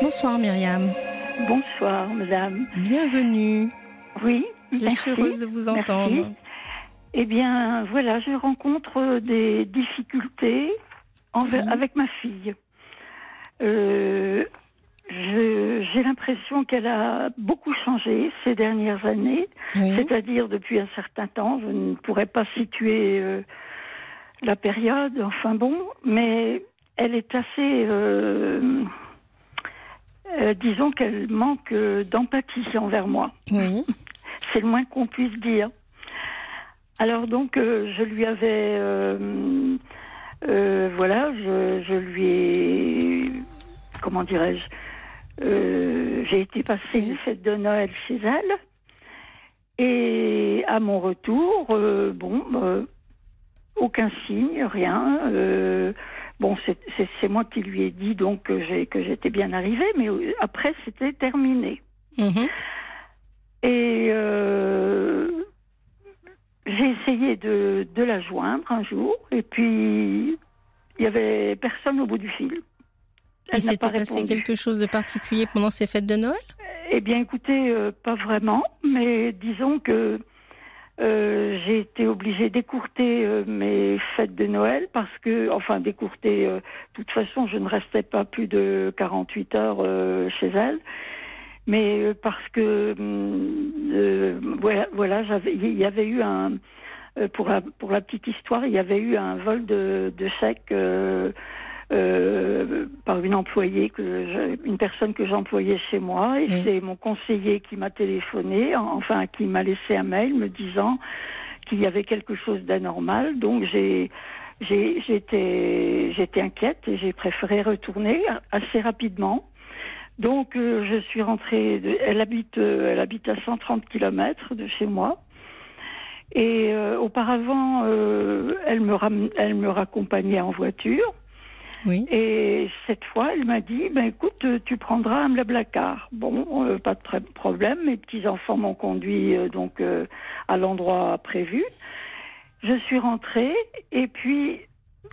Bonsoir Myriam. Bonsoir madame. Bienvenue. Oui, je suis heureuse de vous entendre. Eh bien voilà, je rencontre des difficultés avec ma fille. Euh, j'ai l'impression qu'elle a beaucoup changé ces dernières années, c'est-à-dire depuis un certain temps. Je ne pourrais pas situer euh, la période, enfin bon, mais elle est assez. Euh, euh, disons qu'elle manque d'empathie envers moi. Oui. C'est le moins qu'on puisse dire. Alors donc, je lui avais. voilà, je, je, lui ai. Comment dirais-je euh, j'ai été passer une fête de Noël chez elle. Et à mon retour, euh, bon, euh, aucun signe, rien. Bon, c'est moi qui lui ai dit donc que j'étais bien arrivée, mais après c'était terminé. Mhm. Et j'ai essayé de, de, la joindre un jour, et puis il y avait personne au bout du fil. Il s'était passé quelque chose de particulier pendant ces fêtes de Noël? Eh bien, écoutez, euh, pas vraiment, mais disons que euh, j'ai été obligée d'écourter euh, mes fêtes de Noël parce que, enfin, d'écourter, de toute façon, je ne restais pas plus de 48 heures chez elle. Mais parce que, hum, voilà, voilà il y avait eu un, pour la, pour la petite histoire, il y avait eu un vol de, de chèques euh, par une employée, que une personne que j'employais chez moi, et c'est mon conseiller qui m'a téléphoné, enfin qui m'a laissé un mail me disant qu'il y avait quelque chose d'anormal. Donc j'ai j'étais j'étais inquiète et j'ai préféré retourner assez rapidement. Donc euh, je suis rentrée. elle habite euh, elle habite à 130 km de chez moi. Et auparavant, elle me elle me raccompagnait en voiture. Et cette fois, elle m'a dit, ben écoute, tu prendras un blablacar. Bon, euh, pas de problème. Mes petits enfants m'ont conduit euh, donc euh, à l'endroit prévu. Je suis rentrée et puis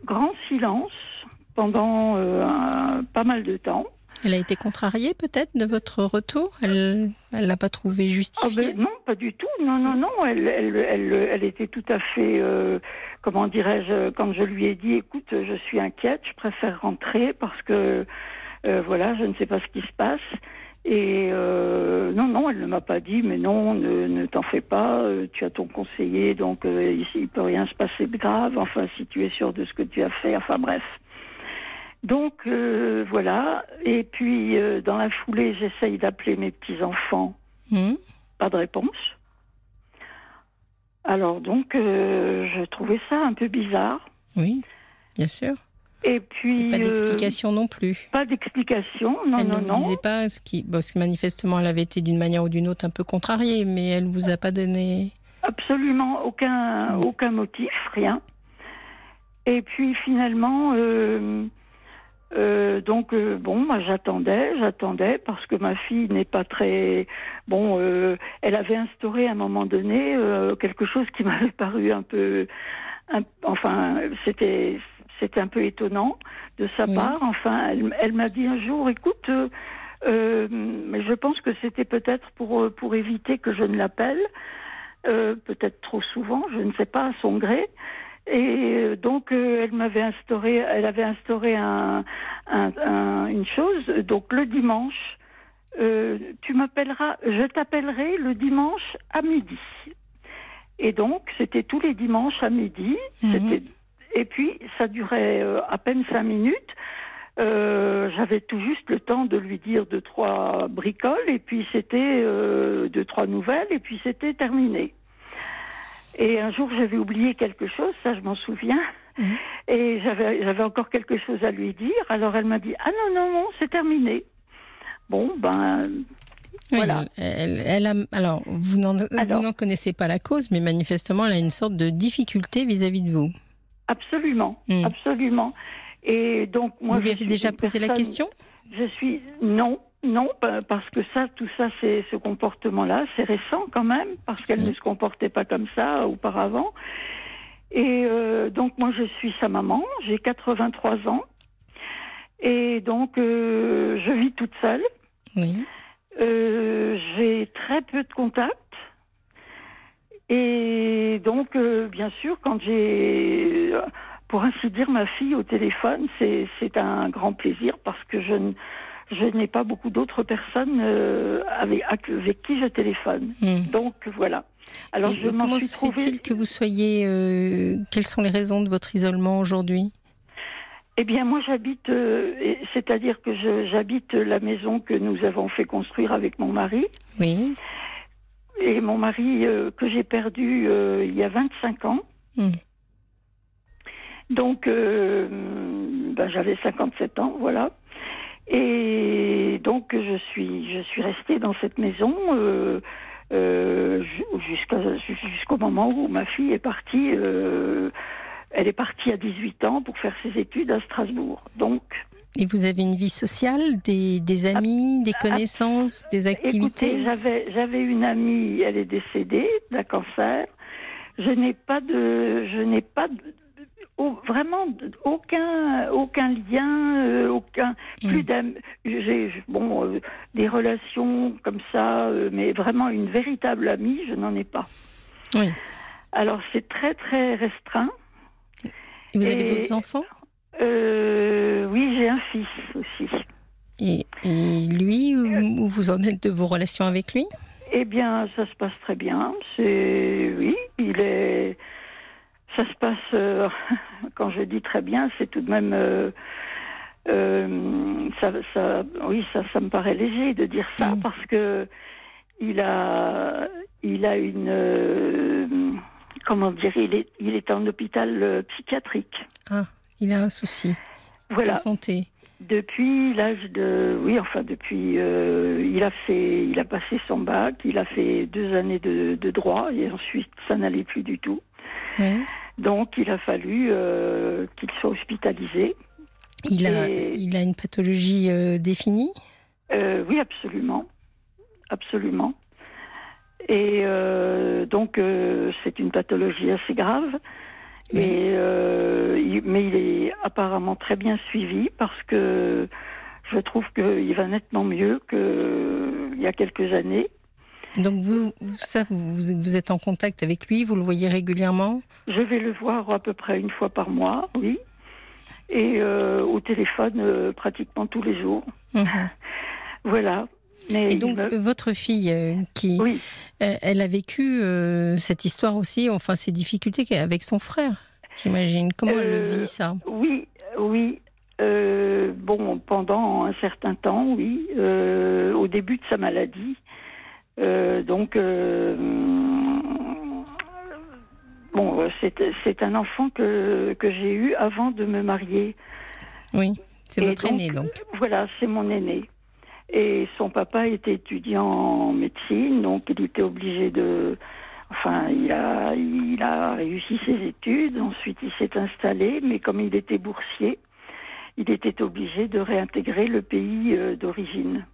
grand silence pendant pas mal de temps. Elle a été contrariée peut-être de votre retour? Elle elle l'a pas trouvé justifié ah ben Non, pas du tout. Non, non, non. Elle, elle, elle, elle était tout à fait, euh, comment dirais-je, quand je lui ai dit, écoute, je suis inquiète, je préfère rentrer parce que, euh, voilà, je ne sais pas ce qui se passe. Et euh, non, non, elle ne m'a pas dit, mais non, ne, ne t'en fais pas, euh, tu as ton conseiller, donc euh, ici, il peut rien se passer de grave, enfin, si tu es sûr de ce que tu as fait, enfin bref. Donc euh, voilà. Et puis euh, dans la foulée, j'essaye d'appeler mes petits enfants. Hmm. Pas de réponse. Alors donc, euh, je trouvais ça un peu bizarre. Oui, bien sûr. Et puis pas d'explication non plus. Pas d'explication, non, elle non, ne vous disait pas ce qui, parce que manifestement elle avait été d'une manière ou d'une autre un peu contrariée, mais elle vous a pas donné. Absolument aucun aucun motif, rien. Et puis finalement. Euh, donc euh, bon, moi j'attendais, j'attendais parce que ma fille n'est pas très bon. Euh, elle avait instauré à un moment donné quelque chose qui m'avait paru un peu, enfin c'était c'était un peu étonnant de sa part. Enfin, elle, elle m'a dit un jour, écoute, mais je pense que c'était peut-être pour pour éviter que je ne l'appelle, peut-être trop souvent, je ne sais pas à son gré. Et euh, donc, euh, elle m'avait instauré, elle avait instauré un, un, une chose. Donc, le dimanche, euh, tu m'appelleras, je t'appellerai le dimanche à midi. Et donc, c'était tous les dimanches à midi. Mhm. Et puis, ça durait à peine cinq minutes. J'avais tout juste le temps de lui dire deux trois bricoles, et puis c'était deux trois nouvelles, et puis c'était terminé. Et un jour, j'avais oublié quelque chose, ça je m'en souviens. Mhm. Et j'avais, encore quelque chose à lui dire. Alors elle m'a dit Ah non, non, non, c'est terminé. Bon, ben. voilà. Elle, elle a, alors, vous n'en, vous n'en connaissez pas la cause, mais manifestement, elle a une sorte de difficulté vis-à-vis de vous. Absolument, hmm. absolument. Et donc, moi. Vous lui avez déjà posé la question? Je suis. Non, non, parce que ça, tout ça, c'est ce comportement-là, c'est récent quand même, parce qu'elle ne se comportait pas comme ça auparavant. Et euh, donc moi, je suis sa maman, j'ai 83 ans. Et donc, je vis toute seule. Oui. J'ai très peu de contacts. Et donc, bien sûr, quand j'ai pour ainsi dire, ma fille au téléphone, c'est un grand plaisir parce que je, je n'ai pas beaucoup d'autres personnes euh, avec, avec, qui je téléphone. Hmm. Donc voilà. Alors, je comment se fait-il que vous soyez. Euh, quelles sont les raisons de votre isolement aujourd'hui? Eh bien, moi, j'habite, euh, c'est-à-dire que j'habite la maison que nous avons fait construire avec mon mari. Oui. Et mon mari, que j'ai perdu il y a 25 ans. Hmm. Donc, ben, j'avais 57 ans, voilà. Et donc, je suis, je suis restée dans cette maison euh, euh, jusqu'au moment où ma fille est partie. elle est partie à 18 ans pour faire ses études à Strasbourg. Donc, et vous avez une vie sociale, des, des amis, des connaissances, des activités J'avais j'avais une amie, elle est décédée d'un cancer. Je n'ai pas de je n'ai pas de, vraiment aucun aucun lien euh, aucun mm. plus j'ai bon euh, des relations comme ça euh, mais vraiment une véritable amie je n'en ai pas. Oui. Alors c'est très très restreint. Et vous avez d'autres enfants? Oui j'ai un fils aussi. Et, et lui où, vous en êtes de vos relations avec lui? Eh bien ça se passe très bien. C'est oui il est ça se passe, euh, quand je dis très bien, c'est tout de même. Euh, euh, ça, ça, oui, ça, ça me paraît léger de dire ça mm. parce que il a, il a une, comment dire, il est, il est en hôpital psychiatrique. Ah, il a un souci voilà. de santé. Depuis l'âge de, oui, enfin depuis, il a fait, il a passé son bac, il a fait deux années de, de droit et ensuite ça n'allait plus du tout. Donc il a fallu euh, qu'il soit hospitalisé. Il, a, il a une pathologie euh, définie? Euh, Oui, absolument. Absolument. Et donc c'est une pathologie assez grave. mais il est apparemment très bien suivi parce que je trouve qu'il va nettement mieux qu'il y a quelques années. Donc vous, ça, vous, êtes en contact avec lui, vous le voyez régulièrement? Je vais le voir à peu près une fois par mois, oui. Et euh, au téléphone euh, pratiquement tous les jours. Mhm. voilà. Mais et donc votre fille, euh, qui, oui. elle a vécu cette histoire aussi, enfin ces difficultés avec son frère, j'imagine. Comment elle le vit ça? Oui, oui. bon, pendant un certain temps, oui. au début de sa maladie, donc, euh, bon, c'est un enfant que, que j'ai eu avant de me marier. Oui, c'est votre aîné donc. Voilà, c'est mon aîné. Et son papa était étudiant en médecine, donc il était obligé de. Enfin, il a, il a réussi ses études, ensuite il s'est installé, mais comme il était boursier, il était obligé de réintégrer le pays euh, d'origine.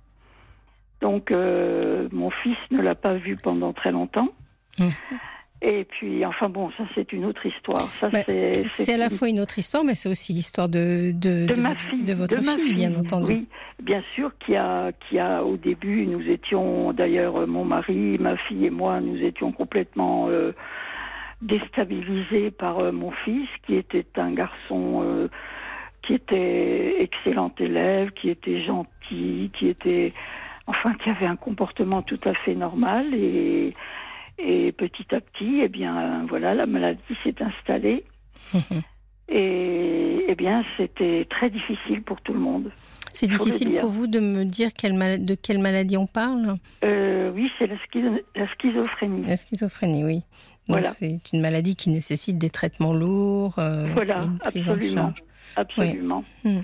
Donc euh, mon fils ne l'a pas vu pendant très longtemps. Mmh. Et puis, enfin bon, ça c'est une autre histoire. Ça bah, c'est à la fois une autre histoire, mais c'est aussi l'histoire de, de, de, votre, fille, de votre fille, bien entendu. Oui, bien sûr, qui a, qui a au début, nous étions d'ailleurs mon mari, ma fille et moi, nous étions complètement euh, déstabilisés par euh, mon fils, qui était un garçon euh, qui était excellent élève, qui était gentil, qui était enfin qui avait un comportement tout à fait normal et, et petit à petit, eh bien voilà, la maladie s'est installée. et eh bien, c'était très difficile pour tout le monde. C'est difficile pour vous de me dire quelle de quelle maladie on parle? Euh, Oui, c'est la, schizophrénie. La schizophrénie, oui. voilà. C'est une maladie qui nécessite des traitements lourds. Euh, voilà, absolument. Absolument. Hmm.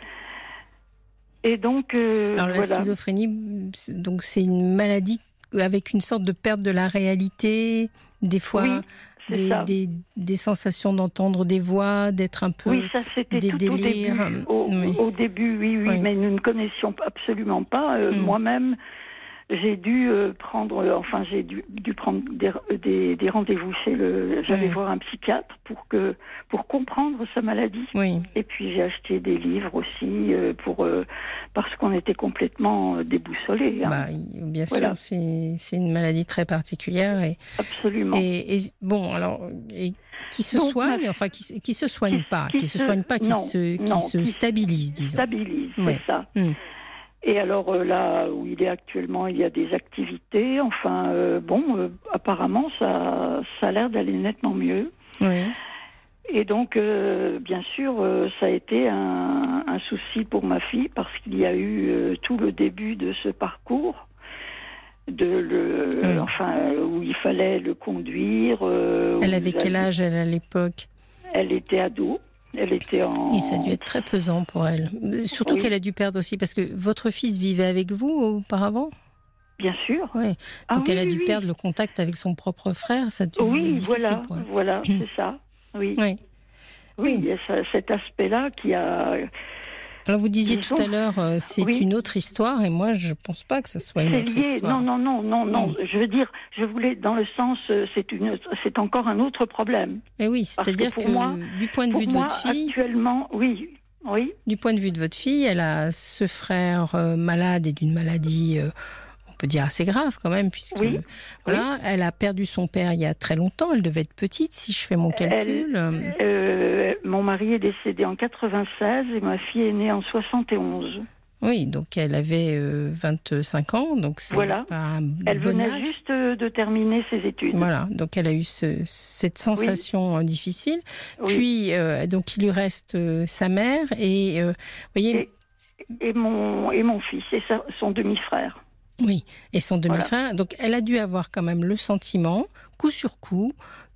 Et donc, euh, Alors la schizophrénie, donc c'est une maladie avec une sorte de perte de la réalité, des fois. des, des, sensations d'entendre des voix, d'être un peu oui, ça, c'était des délires. Au début, au, début, oui, oui, mais nous ne connaissions absolument pas. Euh, mm. Moi-même, j'ai dû euh, prendre, euh, enfin j'ai dû, dû, prendre des, des, rendez-vous chez le, j'allais voir un psychiatre pour que pour comprendre sa maladie. Oui. Et puis j'ai acheté des livres aussi euh, pour parce qu'on était complètement déboussolés. Hein. Bah, bien sûr, c'est c'est une maladie très particulière et absolument. Et, bon alors et qui se soigne, enfin qui, qui se soigne pas, qui, se, soigne pas, qui se qui se stabilise, disons. Stabilise, c'est ça. Hmm. Et alors euh, là où il est actuellement, il y a des activités. Enfin, euh, bon, euh, apparemment, ça, ça a l'air d'aller nettement mieux. Oui. Et donc, bien sûr, ça a été un, un, souci pour ma fille parce qu'il y a eu tout le début de ce parcours, de le, enfin, où il fallait le conduire. elle avait quel âge elle à l'époque? Elle était ado. Elle était en. Oui, ça a dû être très pesant pour elle. Surtout qu'elle a dû perdre aussi, parce que votre fils vivait avec vous auparavant? Bien sûr. Ah Donc elle a dû perdre le contact avec son propre frère. Ça a dû oui, être voilà, voilà, c'est ça. Oui. Oui. Oui, il y a cet aspect-là qui a alors vous disiez tout à l'heure, euh, c'est une autre histoire, et moi je ne pense pas que ce soit une autre histoire. Non, non, non, non, non. Je veux dire, je voulais dans le sens, euh, c'est une, c'est encore un autre problème. Et eh oui, c'est-à-dire que, moi, du point de vue de votre fille, actuellement, oui, oui. Du point de vue de votre fille, elle a ce frère euh, malade et d'une maladie peut dire assez grave quand même, puisque voilà, elle a perdu son père il y a très longtemps. Elle devait être petite, si je fais mon calcul. Euh, mon mari est décédé en 96 et ma fille est née en 71. Oui, donc elle avait 25 euh, ans, donc c'est voilà. pas un Elle venait juste de terminer ses études. Voilà, donc elle a eu cette sensation difficile. Puis, euh, donc il lui reste sa mère et, voyez. Et, mon, et mon fils et son demi-frère. Oui, et son demi-frère. Donc elle a dû avoir quand même le sentiment, coup sur coup,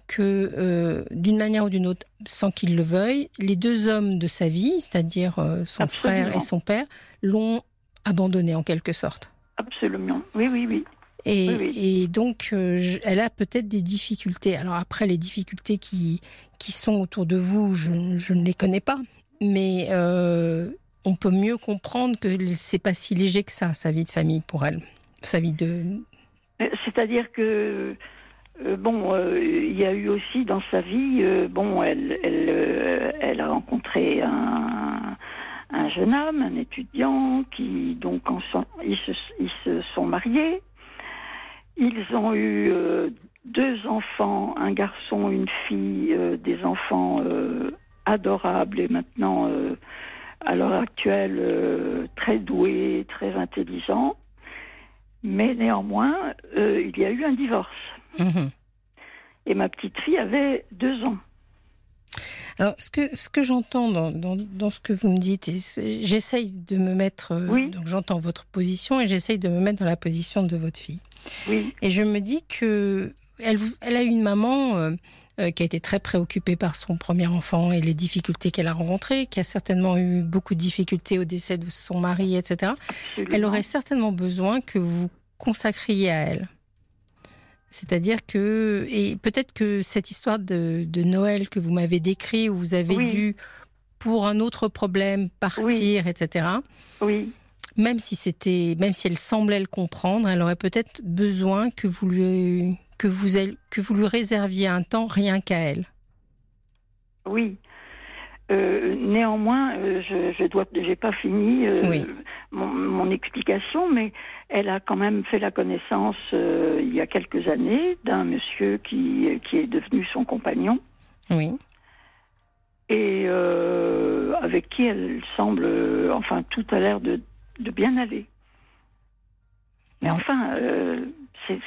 que euh, d'une manière ou d'une autre, sans qu'il le veuille, les deux hommes de sa vie, c'est-à-dire euh, son frère et son père, l'ont abandonné en quelque sorte. Absolument, oui, oui, oui. Et, donc, euh, elle a peut-être des difficultés. Alors après, les difficultés qui, qui sont autour de vous, je, je ne les connais pas. Mais on peut mieux comprendre que c'est pas si léger que ça, sa vie de famille pour elle, sa vie de. Euh, c'est-à-dire que euh, bon, euh, il y a eu aussi dans sa vie, bon, elle, a rencontré un, un, jeune homme, un étudiant, qui donc ils, ils se sont mariés. Ils ont eu deux enfants, un garçon, une fille, des enfants adorables et maintenant à l'heure actuelle euh, très doué, très intelligent, mais néanmoins, euh, il y a eu un divorce. Mhm. Et ma petite fille avait deux ans. Alors, ce que, ce que j'entends dans, dans, ce que vous me dites, j'essaye de me mettre. Euh, oui. Donc, j'entends votre position et j'essaye de me mettre dans la position de votre fille. Oui. Et je me dis que elle, elle a une maman euh, qui a été très préoccupée par son premier enfant et les difficultés qu'elle a rencontrées, qui a certainement eu beaucoup de difficultés au décès de son mari, etc. Elle aurait certainement besoin que vous consacriez à elle. C'est-à-dire que, et peut-être que cette histoire de, Noël que vous m'avez décrit, où vous avez dû, pour un autre problème, partir, etc. Oui. Même si c'était, même si elle semblait le comprendre, elle aurait peut-être besoin que vous lui que vous, que vous lui réserviez un temps rien qu'à elle. Oui. Euh, néanmoins, euh, je, je n'ai pas fini euh, mon, explication, mais elle a quand même fait la connaissance il y a quelques années d'un monsieur qui, qui est devenu son compagnon. Oui. Et avec qui elle semble, enfin, tout a l'air de, de, bien aller. Mais enfin, c'est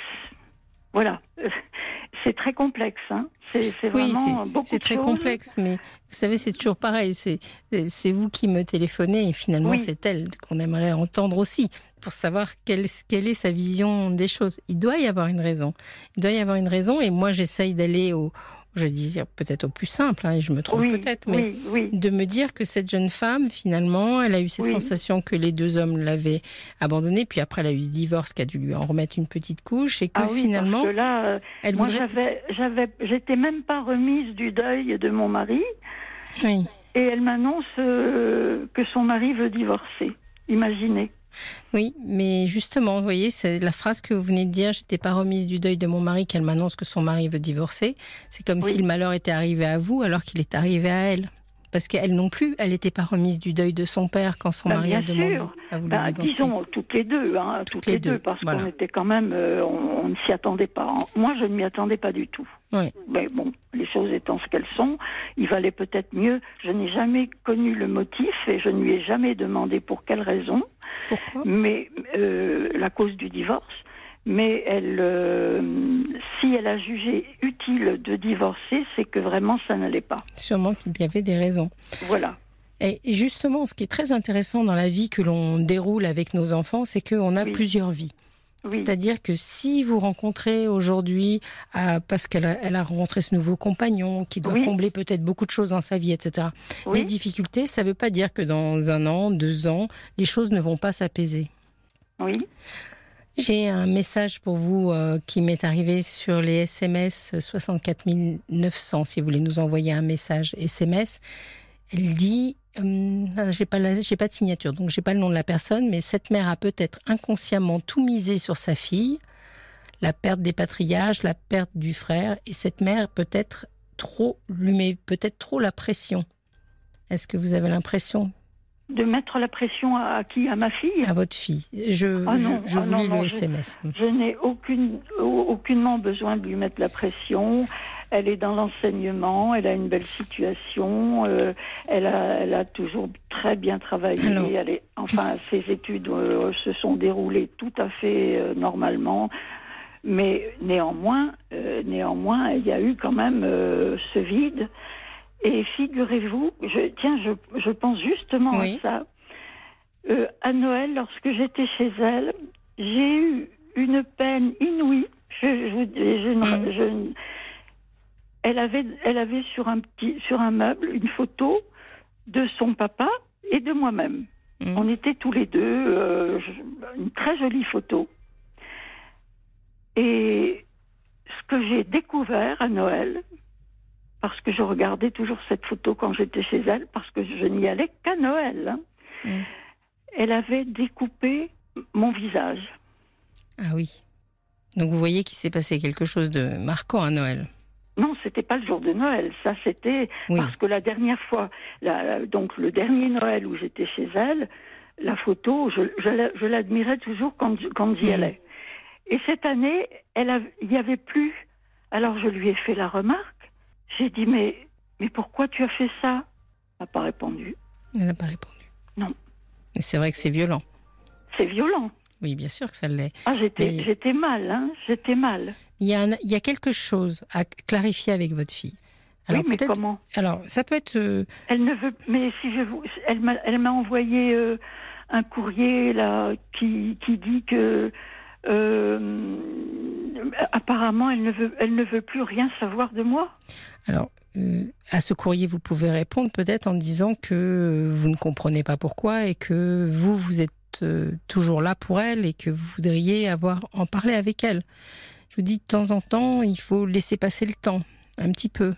voilà. C'est très complexe. Hein. C'est vraiment beaucoup C'est très complexe, mais vous savez, c'est toujours pareil. C'est vous qui me téléphonez et finalement, c'est elle qu'on aimerait entendre aussi pour savoir quelle, quelle est sa vision des choses. Il doit y avoir une raison. Il doit y avoir une raison et moi, j'essaye d'aller au, je dis peut-être au plus simple, hein, et je me trompe peut-être, mais de me dire que cette jeune femme, finalement, elle a eu cette sensation que les deux hommes l'avaient abandonnée, puis après elle a eu ce divorce qui a dû lui en remettre une petite couche, et que ah finalement, parce que là, euh, elle moi j'avais, j'avais, j'étais même pas remise du deuil de mon mari, et elle m'annonce euh, que son mari veut divorcer. Imaginez. Oui, mais justement, vous voyez, c'est la phrase que vous venez de dire, j'étais pas remise du deuil de mon mari qu'elle m'annonce que son mari veut divorcer. C'est comme si le malheur était arrivé à vous alors qu'il est arrivé à elle parce qu'elle non plus, elle n'était pas remise du deuil de son père quand son bah, mari a demandé à vous bah, Disons toutes les deux, hein, toutes, les, deux, parce qu'on était quand même, euh, on, ne s'y attendait pas. Moi, je ne m'y attendais pas du tout. Mais bon, les choses étant ce qu'elles sont, il valait peut-être mieux. Je n'ai jamais connu le motif et je ne lui ai jamais demandé pour quelle raison. Pourquoi? Mais euh, la cause du divorce mais elle, euh, si elle a jugé utile de divorcer, c'est que vraiment ça n'allait pas. Sûrement qu'il y avait des raisons. Voilà. Et justement, ce qui est très intéressant dans la vie que l'on déroule avec nos enfants, c'est qu'on a plusieurs vies. C'est-à-dire que si vous rencontrez aujourd'hui, euh, parce qu'elle a, elle a, rencontré ce nouveau compagnon qui doit combler peut-être beaucoup de choses dans sa vie, etc., des difficultés, ça ne veut pas dire que dans un an, deux ans, les choses ne vont pas s'apaiser. Oui. J'ai un message pour vous euh, qui m'est arrivé sur les SMS 64 900. Si vous voulez nous envoyer un message SMS, elle dit euh, j'ai pas pas de signature, donc j'ai pas le nom de la personne, mais cette mère a peut-être inconsciemment tout misé sur sa fille, la perte des patriages, la perte du frère, et cette mère peut-être trop lui met peut-être trop la pression. Est-ce que vous avez l'impression de mettre la pression à, qui? À ma fille? À votre fille. Je, ah je, je ah le SMS. Je, n'ai aucune, aucunement besoin de lui mettre la pression. Elle est dans l'enseignement, elle a une belle situation, euh, elle, a, elle a toujours très bien travaillé. Elle est, enfin, ses études euh, se sont déroulées tout à fait euh, normalement. Mais néanmoins, néanmoins, il y a eu quand même ce vide. Et figurez-vous, je, tiens, je, je pense justement à ça. Euh, à Noël, lorsque j'étais chez elle, j'ai eu une peine inouïe. Je, je, mm. elle avait, elle avait sur un petit, sur un meuble, une photo de son papa et de moi-même. Mm. On était tous les deux, euh, une très jolie photo. Et ce que j'ai découvert à Noël, parce que je regardais toujours cette photo quand j'étais chez elle, parce que je n'y allais qu'à Noël. Hein. Mm. Elle avait découpé mon visage. Ah oui. Donc vous voyez qu'il s'est passé quelque chose de marquant à Noël. Non, c'était pas le jour de Noël. Ça, c'était parce que la dernière fois, donc le dernier Noël où j'étais chez elle, la photo, je, l'admirais toujours quand, quand j'y mm. allais. Et cette année, elle il n'y avait plus. Alors je lui ai fait la remarque j'ai dit, mais, mais pourquoi tu as fait ça? Elle n'a pas répondu. Elle n'a pas répondu. Non. Mais c'est vrai que c'est violent. C'est violent. Oui, bien sûr que ça l'est. Ah, j'étais, j'étais mal, hein J'étais mal. Il y, a il y a quelque chose à clarifier avec votre fille. Alors, oui, mais comment? Alors, ça peut être. Euh, elle ne veut. Mais si je vous, elle m'a, elle m'a envoyé euh, un courrier là qui, qui dit que apparemment, elle ne, veut, elle ne veut plus rien savoir de moi. Alors, euh, à ce courrier, vous pouvez répondre peut-être en disant que vous ne comprenez pas pourquoi et que vous, vous êtes euh, toujours là pour elle et que vous voudriez avoir en parler avec elle. Je vous dis de temps en temps, il faut laisser passer le temps, un petit peu.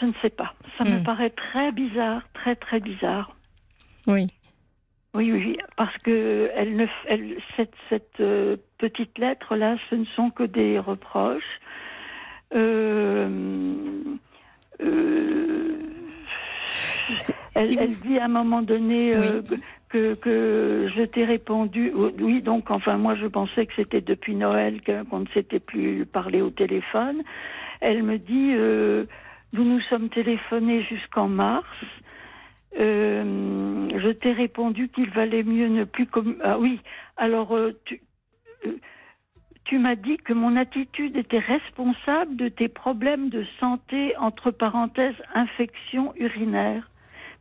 Je ne sais pas. Ça me hmm. paraît très bizarre, très très bizarre. Oui. Oui, oui, parce que elle ne, elle, cette, cette euh, petite lettre là, ce ne sont que des reproches. Euh, euh, elle, dit à un moment donné que, que je t'ai répondu. Oui, donc enfin moi je pensais que c'était depuis Noël qu'on ne s'était plus parlé au téléphone. Elle me dit nous nous sommes téléphonés jusqu'en mars. Euh, je t'ai répondu qu'il valait mieux ne plus comme ah oui alors euh, tu euh, tu m'as dit que mon attitude était responsable de tes problèmes de santé entre parenthèses infection urinaire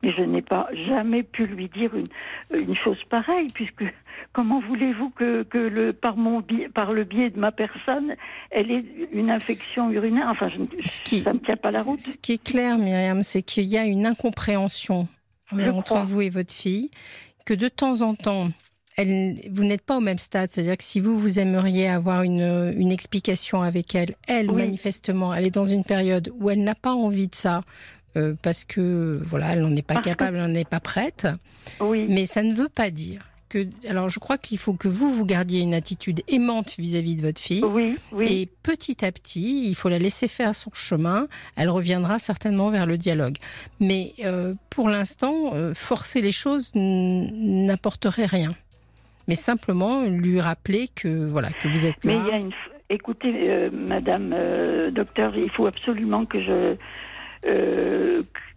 mais je n'ai pas jamais pu lui dire une, une chose pareille, puisque comment voulez-vous que, que le, par, mon par le biais de ma personne, elle ait une infection urinaire? Enfin, je, ça ne me tient pas la route. Ce qui est clair, Myriam, c'est qu'il y a une incompréhension entre vous et votre fille, que de temps en temps, elle, vous n'êtes pas au même stade. C'est-à-dire que si vous, vous aimeriez avoir une, une explication avec elle, elle, manifestement, elle est dans une période où elle n'a pas envie de ça. Euh, parce que voilà, elle n'en est pas capable, elle n'en est pas prête. Oui. Mais ça ne veut pas dire que, alors je crois qu'il faut que vous, vous gardiez une attitude aimante vis-à-vis de votre fille. Oui, oui. Et petit à petit, il faut la laisser faire son chemin. Elle reviendra certainement vers le dialogue. Mais euh, pour l'instant, euh, forcer les choses n'apporterait rien. Mais simplement lui rappeler que voilà que vous êtes là. Mais il y a une... Écoutez, euh, Madame Docteur, il faut absolument que je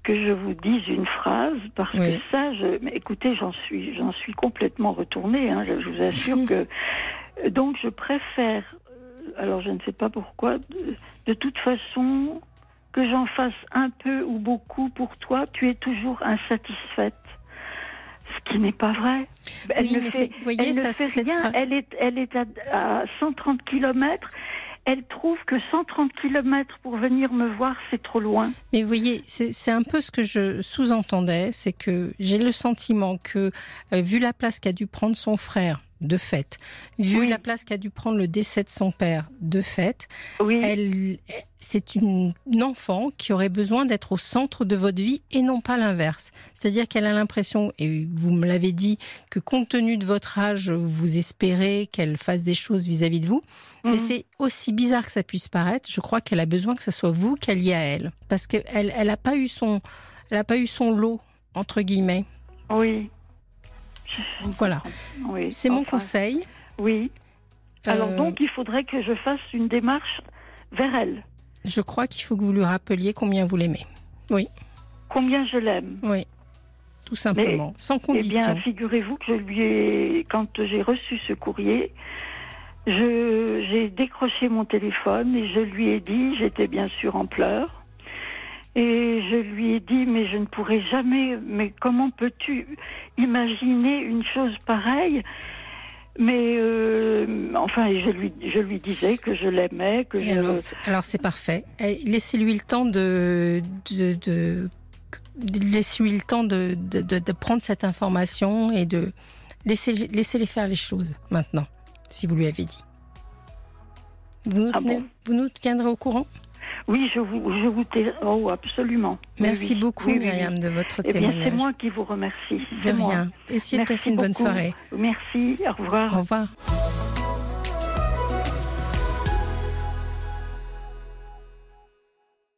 que je vous dise une phrase parce que ça, je, écoutez, j'en suis, j'en suis complètement retournée. Hein, je, vous assure que donc je préfère. Euh, alors je ne sais pas pourquoi. De, toute façon, que j'en fasse un peu ou beaucoup pour toi, tu es toujours insatisfaite. Ce qui n'est pas vrai. Elle ne fait, voyez, elle ne fait rien. Elle est, elle est à, à 130 kilomètres elle trouve que 130 km pour venir me voir, c'est trop loin. Mais vous voyez, c'est un peu ce que je sous-entendais, c'est que j'ai le sentiment que, euh, vu la place qu'a dû prendre son frère, de fait. Vu la place qu'a dû prendre le décès de son père, de fait, elle, c'est une, enfant qui aurait besoin d'être au centre de votre vie et non pas l'inverse. C'est-à-dire qu'elle a l'impression, et vous me l'avez dit, que compte tenu de votre âge, vous espérez qu'elle fasse des choses vis-à-vis de vous. Mais mhm. c'est aussi bizarre que ça puisse paraître. Je crois qu'elle a besoin que ce soit vous qu'elle y a elle, parce qu'elle, elle n'a pas eu son, elle a pas eu son lot entre guillemets. Oui. Voilà. C'est mon conseil. Oui. Alors euh, donc, il faudrait que je fasse une démarche vers elle. Je crois qu'il faut que vous lui rappeliez combien vous l'aimez. Oui. Combien je l'aime. Oui. Tout simplement, sans condition. Eh bien, figurez-vous que je lui ai, quand j'ai reçu ce courrier, j'ai décroché mon téléphone et je lui ai dit, j'étais bien sûr en pleurs, et je lui ai dit, mais je ne pourrai jamais, mais comment peux-tu imaginer une chose pareille? Mais euh, enfin, je lui, je lui disais que je l'aimais. Que Alors, c'est parfait. Laissez-lui le temps de, de, de laissez-lui le temps de, de, de, prendre cette information et de laisser, laissez-les faire les choses maintenant, si vous lui avez dit. Vous nous, ah vous nous tiendrez au courant? Oui, je vous, je vous oh, absolument. Merci beaucoup, Myriam, de votre témoignage. c'est moi qui vous remercie. De rien. Essayez de passer une bonne soirée. Merci, au revoir. Au revoir.